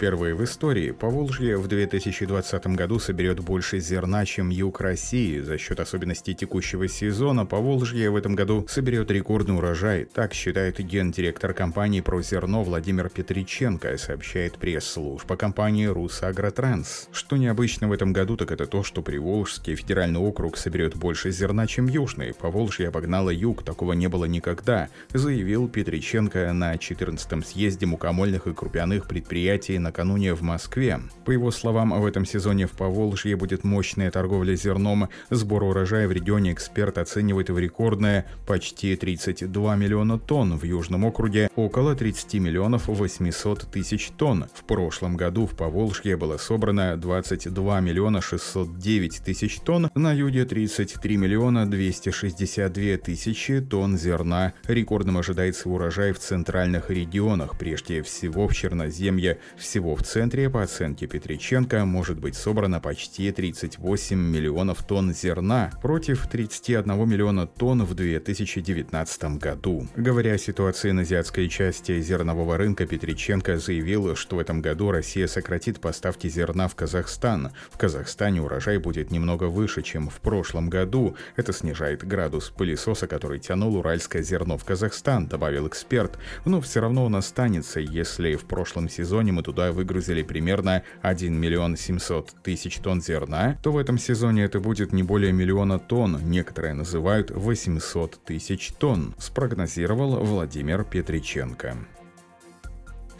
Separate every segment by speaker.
Speaker 1: Впервые в истории Поволжье в 2020 году соберет больше зерна, чем юг России. За счет особенностей текущего сезона Поволжье в этом году соберет рекордный урожай. Так считает гендиректор компании про зерно Владимир Петриченко, сообщает пресс-служба компании «Русагротранс». Что необычно в этом году, так это то, что Приволжский федеральный округ соберет больше зерна, чем Южный. Поволжье обогнало юг, такого не было никогда, заявил Петриченко на 14-м съезде мукомольных и крупяных предприятий на накануне в Москве. По его словам, в этом сезоне в Поволжье будет мощная торговля зерном. Сбор урожая в регионе эксперт оценивает в рекордное почти 32 миллиона тонн. В Южном округе около 30 миллионов 800 тысяч тонн. В прошлом году в Поволжье было собрано 22 миллиона 609 тысяч тонн, на юге 33 миллиона 262 тысячи тонн зерна. Рекордным ожидается урожай в центральных регионах, прежде всего в Черноземье, всего всего в центре, по оценке Петриченко, может быть собрано почти 38 миллионов тонн зерна против 31 миллиона тонн в 2019 году. Говоря о ситуации на азиатской части зернового рынка, Петриченко заявил, что в этом году Россия сократит поставки зерна в Казахстан. В Казахстане урожай будет немного выше, чем в прошлом году. Это снижает градус пылесоса, который тянул уральское зерно в Казахстан, добавил эксперт. Но все равно он останется, если в прошлом сезоне мы туда выгрузили примерно 1 миллион 700 тысяч тонн зерна, то в этом сезоне это будет не более миллиона тонн, некоторые называют 800 тысяч тонн, спрогнозировал Владимир Петриченко.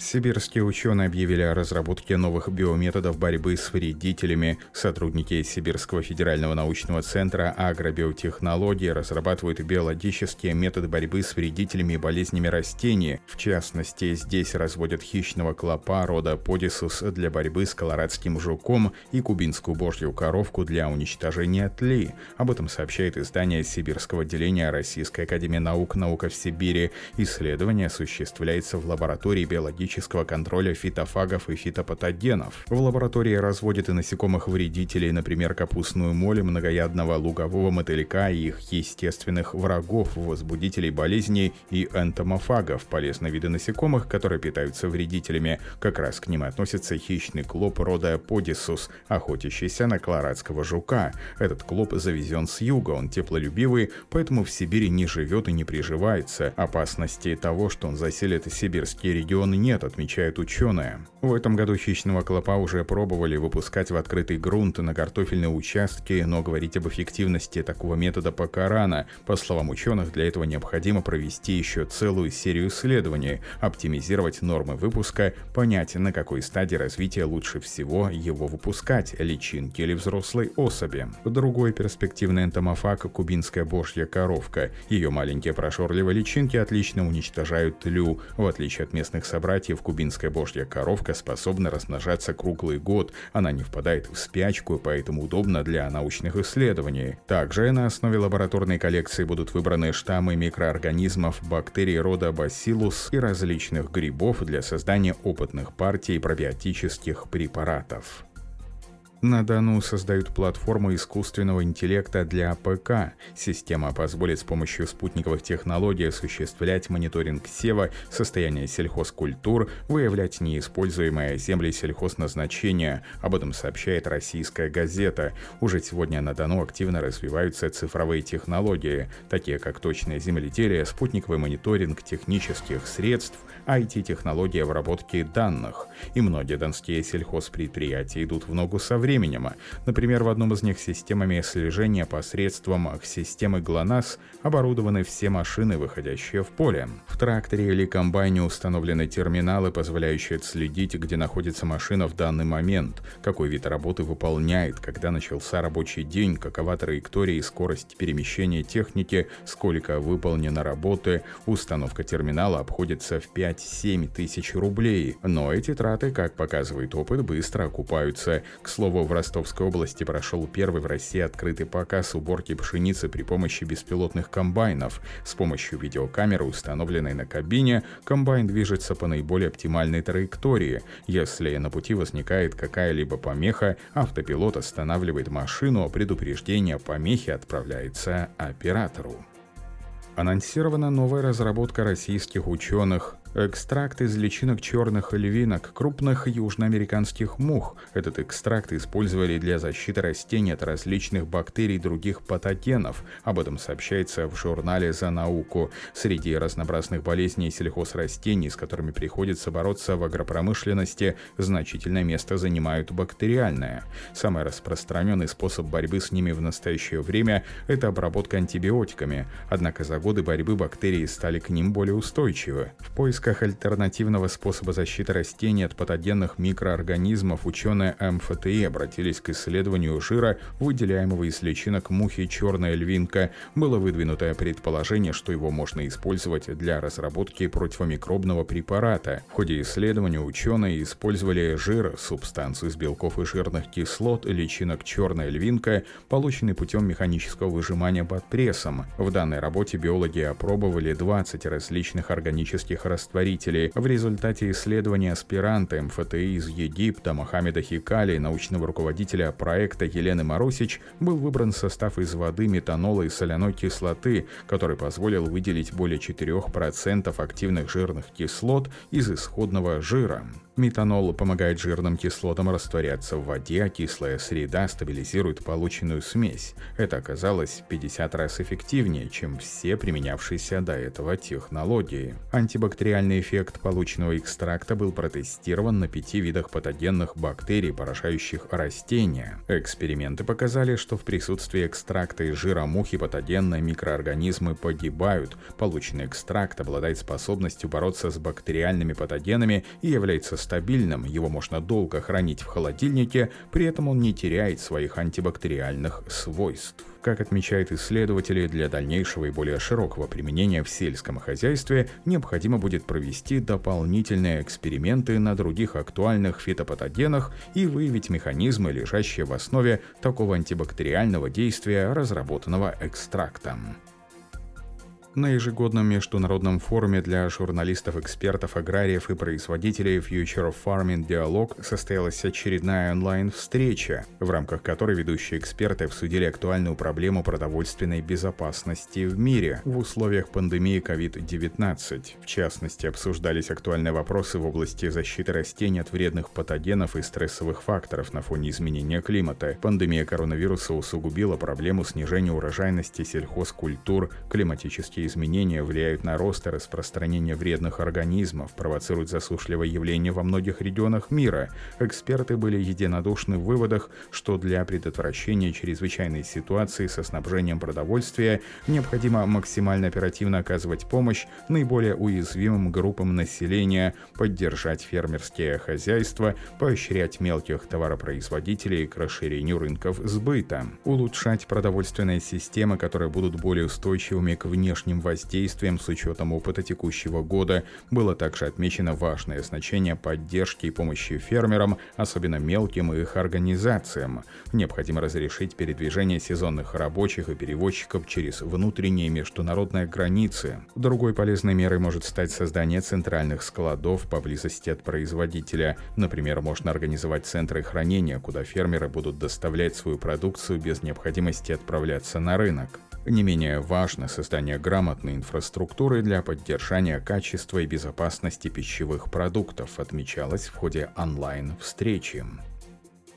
Speaker 1: Сибирские ученые объявили о разработке новых биометодов борьбы с вредителями. Сотрудники Сибирского федерального научного центра агробиотехнологии разрабатывают биологические методы борьбы с вредителями и болезнями растений. В частности, здесь разводят хищного клопа рода Подисус для борьбы с колорадским жуком и кубинскую божью коровку для уничтожения тлей. Об этом сообщает издание Сибирского отделения Российской академии наук «Наука в Сибири». Исследование осуществляется в лаборатории биологического биологического контроля фитофагов и фитопатогенов. В лаборатории разводят и насекомых-вредителей, например, капустную моль, многоядного лугового мотылька и их естественных врагов, возбудителей болезней и энтомофагов, полезные виды насекомых, которые питаются вредителями. Как раз к ним относится хищный клоп рода Подисус, охотящийся на колорадского жука. Этот клоп завезен с юга, он теплолюбивый, поэтому в Сибири не живет и не приживается. Опасности того, что он заселит сибирские регионы нет, нет, отмечают ученые. В этом году хищного клопа уже пробовали выпускать в открытый грунт на картофельные участки, но говорить об эффективности такого метода пока рано. По словам ученых, для этого необходимо провести еще целую серию исследований, оптимизировать нормы выпуска, понять, на какой стадии развития лучше всего его выпускать, личинки или взрослой особи. Другой перспективный энтомофаг – кубинская божья коровка. Ее маленькие прошорливые личинки отлично уничтожают тлю, в отличие от местных собратьев братьев кубинская божья коровка способна размножаться круглый год, она не впадает в спячку, поэтому удобна для научных исследований. Также на основе лабораторной коллекции будут выбраны штаммы микроорганизмов, бактерий рода Bacillus и различных грибов для создания опытных партий пробиотических препаратов. На Дону создают платформу искусственного интеллекта для ПК. Система позволит с помощью спутниковых технологий осуществлять мониторинг сева, состояния сельхозкультур, выявлять неиспользуемые земли сельхозназначения. Об этом сообщает российская газета. Уже сегодня на Дону активно развиваются цифровые технологии, такие как точное земледелие, спутниковый мониторинг технических средств, IT-технологии обработки данных. И многие донские сельхозпредприятия идут в ногу со временем временем. Например, в одном из них системами слежения посредством системы ГЛОНАСС оборудованы все машины, выходящие в поле. В тракторе или комбайне установлены терминалы, позволяющие отследить, где находится машина в данный момент, какой вид работы выполняет, когда начался рабочий день, какова траектория и скорость перемещения техники, сколько выполнено работы. Установка терминала обходится в 5-7 тысяч рублей. Но эти траты, как показывает опыт, быстро окупаются. К слову, всего, в Ростовской области прошел первый в России открытый показ уборки пшеницы при помощи беспилотных комбайнов. С помощью видеокамеры, установленной на кабине, комбайн движется по наиболее оптимальной траектории. Если на пути возникает какая-либо помеха, автопилот останавливает машину, а предупреждение о помехе отправляется оператору. Анонсирована новая разработка российских ученых Экстракт из личинок черных львинок, крупных южноамериканских мух. Этот экстракт использовали для защиты растений от различных бактерий и других патогенов. Об этом сообщается в журнале «За науку». Среди разнообразных болезней сельхозрастений, с которыми приходится бороться в агропромышленности, значительное место занимают бактериальные. Самый распространенный способ борьбы с ними в настоящее время – это обработка антибиотиками. Однако за годы борьбы бактерии стали к ним более устойчивы. В поиск поисках альтернативного способа защиты растений от патогенных микроорганизмов ученые МФТИ обратились к исследованию жира, выделяемого из личинок мухи черная львинка. Было выдвинуто предположение, что его можно использовать для разработки противомикробного препарата. В ходе исследования ученые использовали жир, субстанцию из белков и жирных кислот личинок черная львинка, полученный путем механического выжимания под прессом. В данной работе биологи опробовали 20 различных органических растений растворителей. В результате исследования аспиранта МФТИ из Египта Мохаммеда Хикали, научного руководителя проекта Елены Маросич, был выбран состав из воды, метанола и соляной кислоты, который позволил выделить более 4% активных жирных кислот из исходного жира. Метанол помогает жирным кислотам растворяться в воде, а кислая среда стабилизирует полученную смесь. Это оказалось 50 раз эффективнее, чем все применявшиеся до этого технологии. Антибактериальный эффект полученного экстракта был протестирован на пяти видах патогенных бактерий, поражающих растения. Эксперименты показали, что в присутствии экстракта из жира мухи патогенные микроорганизмы погибают. Полученный экстракт обладает способностью бороться с бактериальными патогенами и является стабильным, его можно долго хранить в холодильнике, при этом он не теряет своих антибактериальных свойств. Как отмечают исследователи, для дальнейшего и более широкого применения в сельском хозяйстве необходимо будет провести дополнительные эксперименты на других актуальных фитопатогенах и выявить механизмы, лежащие в основе такого антибактериального действия, разработанного экстрактом. На ежегодном международном форуме для журналистов, экспертов, аграриев и производителей Future of Farming Dialog состоялась очередная онлайн-встреча, в рамках которой ведущие эксперты обсудили актуальную проблему продовольственной безопасности в мире в условиях пандемии COVID-19. В частности, обсуждались актуальные вопросы в области защиты растений от вредных патогенов и стрессовых факторов на фоне изменения климата. Пандемия коронавируса усугубила проблему снижения урожайности сельхозкультур, климатические Климатические изменения влияют на рост и распространение вредных организмов, провоцируют засушливое явление во многих регионах мира. Эксперты были единодушны в выводах, что для предотвращения чрезвычайной ситуации со снабжением продовольствия необходимо максимально оперативно оказывать помощь наиболее уязвимым группам населения, поддержать фермерские хозяйства, поощрять мелких товаропроизводителей к расширению рынков сбыта, улучшать продовольственные системы, которые будут более устойчивыми к внешним внешним воздействием с учетом опыта текущего года. Было также отмечено важное значение поддержки и помощи фермерам, особенно мелким и их организациям. Необходимо разрешить передвижение сезонных рабочих и перевозчиков через внутренние международные границы. Другой полезной мерой может стать создание центральных складов поблизости от производителя. Например, можно организовать центры хранения, куда фермеры будут доставлять свою продукцию без необходимости отправляться на рынок. Не менее важно создание грамотной инфраструктуры для поддержания качества и безопасности пищевых продуктов, отмечалось в ходе онлайн-встречи.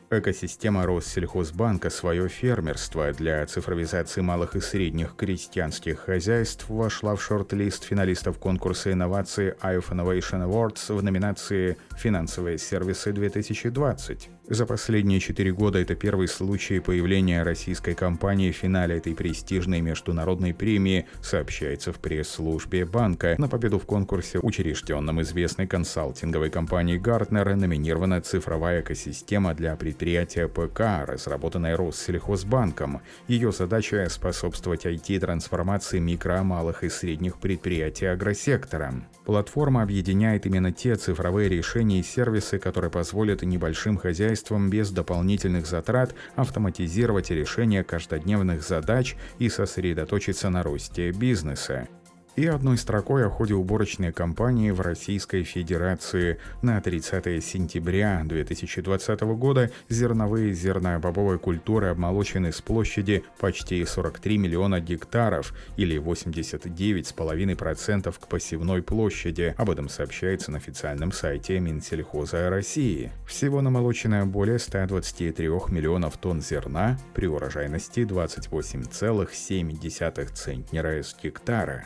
Speaker 1: Экосистема Россельхозбанка свое фермерство для цифровизации малых и средних крестьянских хозяйств вошла в шорт-лист финалистов конкурса инноваций IF Innovation Awards в номинации «Финансовые сервисы 2020». За последние четыре года это первый случай появления российской компании в финале этой престижной международной премии, сообщается в пресс-службе банка. На победу в конкурсе, учрежденном известной консалтинговой компанией Гартнер, номинирована цифровая экосистема для предприятия ПК, разработанная Россельхозбанком. Ее задача – способствовать IT-трансформации микро, малых и средних предприятий агросектора. Платформа объединяет именно те цифровые решения и сервисы, которые позволят небольшим хозяйствам хозяйством без дополнительных затрат, автоматизировать решение каждодневных задач и сосредоточиться на росте бизнеса и одной строкой о ходе уборочной кампании в Российской Федерации. На 30 сентября 2020 года зерновые зернобобовые культуры обмолочены с площади почти 43 миллиона гектаров или 89,5% к посевной площади. Об этом сообщается на официальном сайте Минсельхоза России. Всего намолочено более 123 миллионов тонн зерна при урожайности 28,7 центнера с гектара.